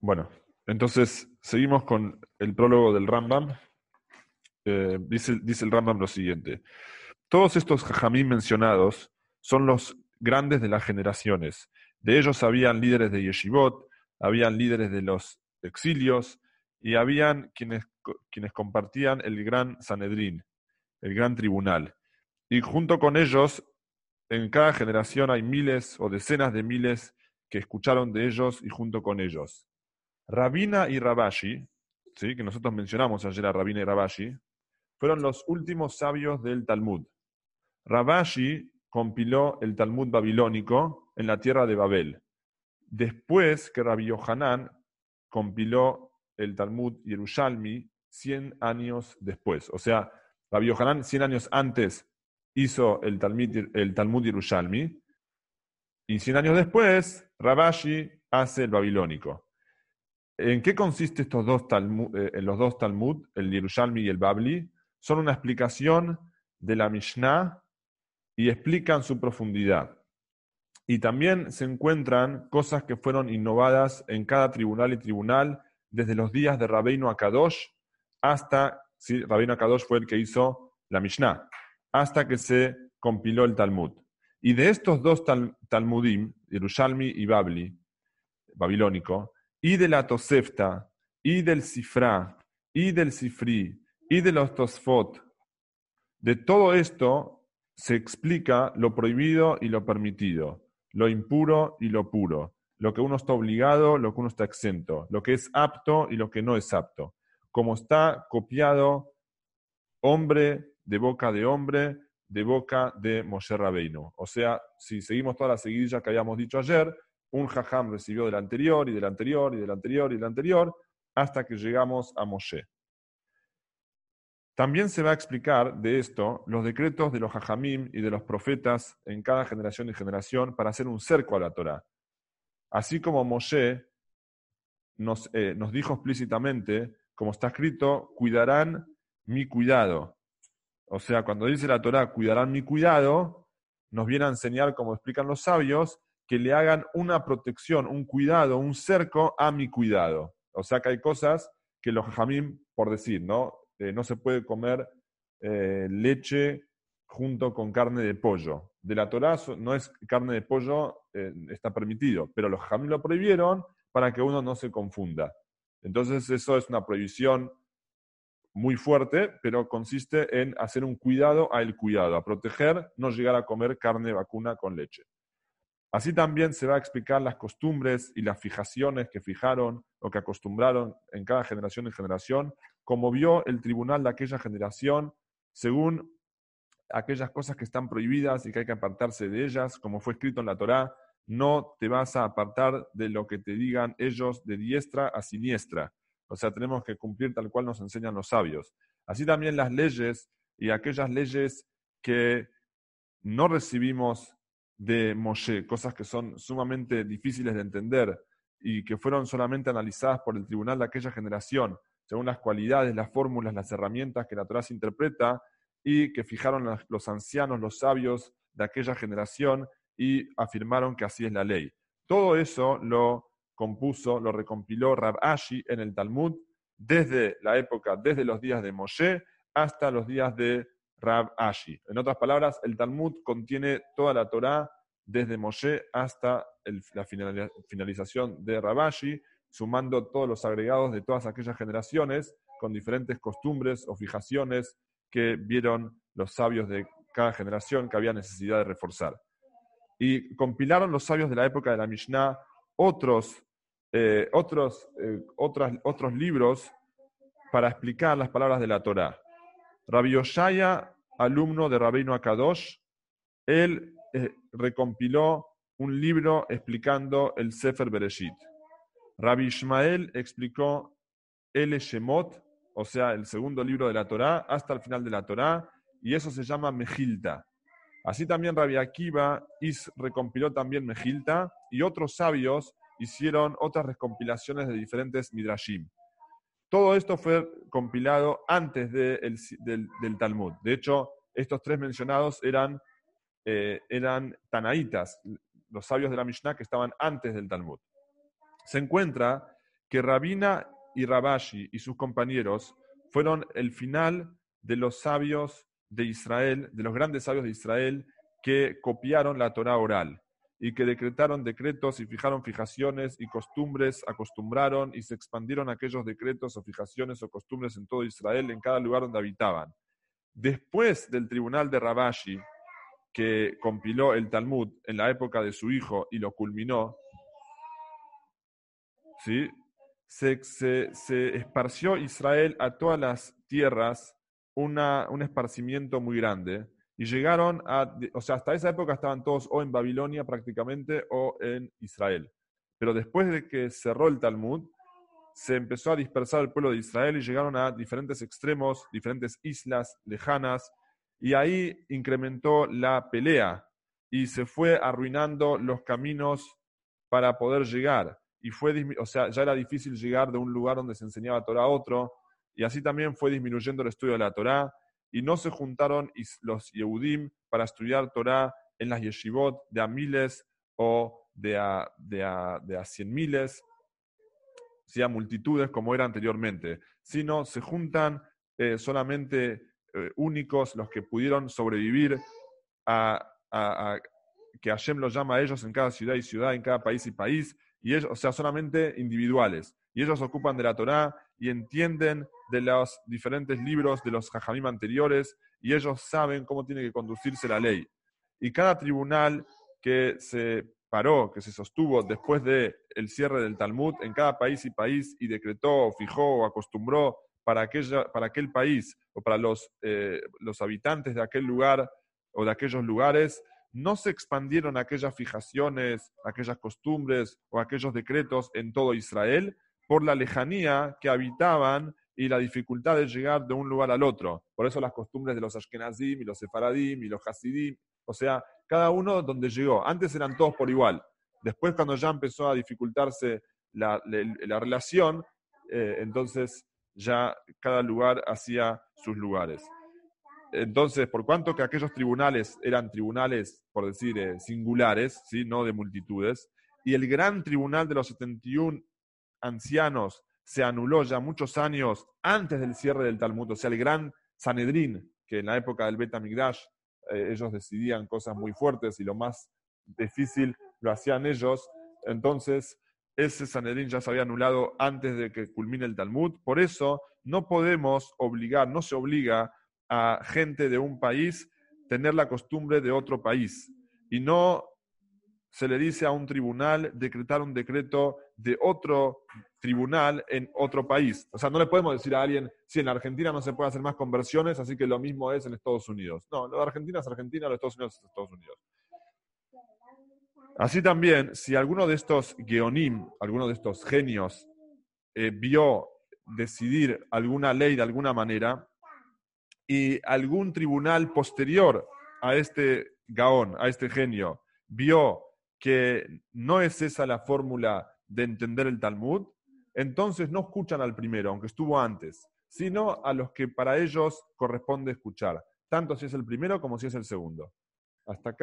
Bueno, entonces seguimos con el prólogo del Rambam. Eh, dice, dice el Rambam lo siguiente. Todos estos jajamín mencionados son los grandes de las generaciones. De ellos habían líderes de yeshivot, habían líderes de los exilios y habían quienes, quienes compartían el gran Sanedrín, el gran tribunal. Y junto con ellos, en cada generación hay miles o decenas de miles que escucharon de ellos y junto con ellos. Rabina y Rabashi, ¿sí? que nosotros mencionamos ayer a Rabina y Rabashi, fueron los últimos sabios del Talmud. Rabashi compiló el Talmud babilónico en la tierra de Babel. Después que Rabbi Yohanan compiló el Talmud Yerushalmi 100 años después. O sea, Rabbi Yohanan 100 años antes hizo el Talmud, el Talmud Yerushalmi y 100 años después Rabashi hace el babilónico. ¿En qué consiste estos dos Talmud, eh, los dos Talmud, el Yerushalmi y el Babli? Son una explicación de la Mishnah y explican su profundidad. Y también se encuentran cosas que fueron innovadas en cada tribunal y tribunal desde los días de Rabbeinu Akadosh hasta, sí, Rabbeinu Akadosh fue el que hizo la Mishnah, hasta que se compiló el Talmud. Y de estos dos Talmudim, Yerushalmi y Babli, babilónico, y de la Tosefta, y del Sifra, y del Sifri, y de los Tosfot, de todo esto se explica lo prohibido y lo permitido, lo impuro y lo puro, lo que uno está obligado, lo que uno está exento, lo que es apto y lo que no es apto, como está copiado hombre de boca de hombre, de boca de Moshe Rabbeinu. O sea, si seguimos toda la seguidilla que habíamos dicho ayer, un jajam recibió del anterior y del anterior y del anterior y del anterior, hasta que llegamos a Moshe. También se va a explicar de esto los decretos de los hajamim y de los profetas en cada generación y generación para hacer un cerco a la Torah. Así como Moshe nos, eh, nos dijo explícitamente, como está escrito, cuidarán mi cuidado. O sea, cuando dice la Torah, cuidarán mi cuidado, nos viene a enseñar, como explican los sabios, que le hagan una protección, un cuidado, un cerco a mi cuidado. O sea que hay cosas que los hajamim, por decir, ¿no? Eh, no se puede comer eh, leche junto con carne de pollo. De la Torah no es carne de pollo, eh, está permitido, pero los jamim lo prohibieron para que uno no se confunda. Entonces eso es una prohibición muy fuerte, pero consiste en hacer un cuidado al cuidado, a proteger, no llegar a comer carne vacuna con leche. Así también se va a explicar las costumbres y las fijaciones que fijaron o que acostumbraron en cada generación y generación como vio el tribunal de aquella generación, según aquellas cosas que están prohibidas y que hay que apartarse de ellas, como fue escrito en la Torá, no te vas a apartar de lo que te digan ellos de diestra a siniestra. O sea, tenemos que cumplir tal cual nos enseñan los sabios. Así también las leyes y aquellas leyes que no recibimos de Moshe, cosas que son sumamente difíciles de entender y que fueron solamente analizadas por el tribunal de aquella generación, según las cualidades, las fórmulas, las herramientas que la Torah se interpreta y que fijaron los ancianos, los sabios de aquella generación y afirmaron que así es la ley. Todo eso lo compuso, lo recompiló Rab Ashi en el Talmud desde la época, desde los días de Moshe hasta los días de Rab Ashi. En otras palabras, el Talmud contiene toda la Torah desde Moshe hasta la finalización de Rabashi, sumando todos los agregados de todas aquellas generaciones con diferentes costumbres o fijaciones que vieron los sabios de cada generación que había necesidad de reforzar. Y compilaron los sabios de la época de la Mishnah otros, eh, otros, eh, otros libros para explicar las palabras de la Torah. Rabbi Oshaya, alumno de Rabbeinu Akadosh, él eh, recompiló un libro explicando el Sefer Bereshit. Rabbi Ishmael explicó el Shemot, o sea, el segundo libro de la Torá, hasta el final de la Torá, y eso se llama Mejilta. Así también Rabbi Akiva recompiló también Mejilta, y otros sabios hicieron otras recompilaciones de diferentes Midrashim. Todo esto fue compilado antes del, Talmud. De hecho, estos tres mencionados eran, eh, eran Tanaitas, los sabios de la Mishnah que estaban antes del Talmud se encuentra que Rabina y Rabashi y sus compañeros fueron el final de los sabios de Israel, de los grandes sabios de Israel, que copiaron la Torah oral y que decretaron decretos y fijaron fijaciones y costumbres, acostumbraron y se expandieron aquellos decretos o fijaciones o costumbres en todo Israel, en cada lugar donde habitaban. Después del tribunal de Rabashi, que compiló el Talmud en la época de su hijo y lo culminó, ¿sí? se, se, esparció Israel a todas las tierras una, un esparcimiento muy grande. Y llegaron a, o sea, hasta esa época estaban todos o en Babilonia prácticamente o en Israel. Pero después de que cerró el Talmud, se empezó a dispersar el pueblo de Israel y llegaron a diferentes extremos, diferentes islas lejanas, y ahí incrementó la pelea y se fue arruinando los caminos para poder llegar y fue, o sea, ya era difícil llegar de un lugar donde se enseñaba Torah a otro, y así también fue disminuyendo el estudio de la Torah, y no se juntaron los Yehudim para estudiar Torah en las yeshivot de a miles o de a, de a, cien miles, a multitudes como era anteriormente, sino se juntan eh, solamente eh, únicos los que pudieron sobrevivir a, que Hashem los llama a ellos en cada ciudad y ciudad, en cada país y país, y ellos, o sea, solamente individuales. Y ellos ocupan de la Torá y entienden de los diferentes libros de los Jajamim anteriores y ellos saben cómo tiene que conducirse la ley. Y cada tribunal que se paró, que se sostuvo después del el cierre del Talmud en cada país y país y decretó, o fijó o acostumbró para, aquella, para aquel país o para los, eh, los habitantes de aquel lugar o de aquellos lugares, no se expandieron aquellas fijaciones, aquellas costumbres o aquellos decretos en todo Israel por la lejanía que habitaban y la dificultad de llegar de un lugar al otro. Por eso las costumbres de los Ashkenazim y los Sefaradim y los Hasidim, o sea, cada uno donde llegó. Antes eran todos por igual. Después cuando ya empezó a dificultarse la, relación, eh, entonces ya cada lugar hacía sus lugares. Entonces, por cuanto que aquellos tribunales eran tribunales, por decir, eh, singulares, ¿sí? no de multitudes, y el gran tribunal de los 71 ancianos se anuló ya muchos años antes del cierre del Talmud, o sea, el gran Sanedrín, que en la época del Bet Migdash eh, ellos decidían cosas muy fuertes y lo más difícil lo hacían ellos, entonces ese Sanedrín ya se había anulado antes de que culmine el Talmud, por eso no podemos obligar, no se obliga a gente de un país tener la costumbre de otro país. Y no se le dice a un tribunal decretar un decreto de otro tribunal en otro país. O sea, no le podemos decir a alguien, si en Argentina no se puede hacer más conversiones, así que lo mismo es en Estados Unidos. No, lo de Argentina es Argentina, lo de Estados Unidos es Estados Unidos. Así también, si alguno de estos geonim, alguno de estos genios, eh, vio decidir alguna ley de alguna manera, y algún tribunal posterior a este Gaón, a este genio, vio que no es esa la fórmula de entender el Talmud, entonces no escuchan al primero, aunque estuvo antes, sino a los que para ellos corresponde escuchar, tanto si es el primero como si es el segundo. Hasta acá.